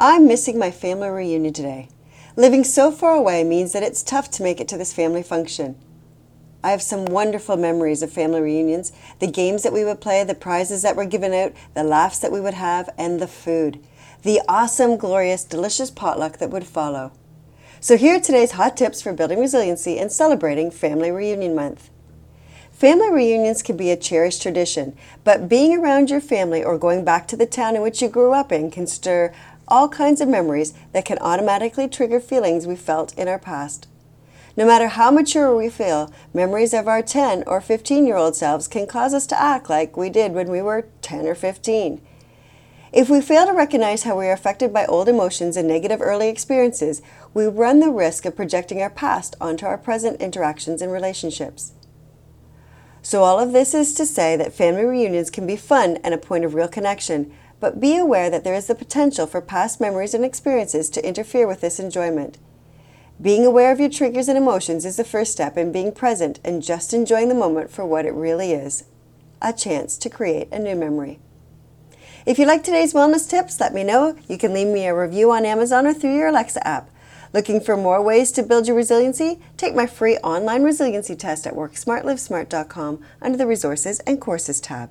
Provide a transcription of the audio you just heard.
I'm missing my family reunion today. Living so far away means that it's tough to make it to this family function. I have some wonderful memories of family reunions the games that we would play, the prizes that were given out, the laughs that we would have, and the food. The awesome, glorious, delicious potluck that would follow. So, here are today's hot tips for building resiliency and celebrating Family Reunion Month. Family reunions can be a cherished tradition, but being around your family or going back to the town in which you grew up in can stir all kinds of memories that can automatically trigger feelings we felt in our past. No matter how mature we feel, memories of our 10 or 15 year old selves can cause us to act like we did when we were 10 or 15. If we fail to recognize how we are affected by old emotions and negative early experiences, we run the risk of projecting our past onto our present interactions and relationships. So, all of this is to say that family reunions can be fun and a point of real connection, but be aware that there is the potential for past memories and experiences to interfere with this enjoyment. Being aware of your triggers and emotions is the first step in being present and just enjoying the moment for what it really is a chance to create a new memory. If you like today's wellness tips, let me know. You can leave me a review on Amazon or through your Alexa app. Looking for more ways to build your resiliency? Take my free online resiliency test at worksmartlivesmart.com under the Resources and Courses tab.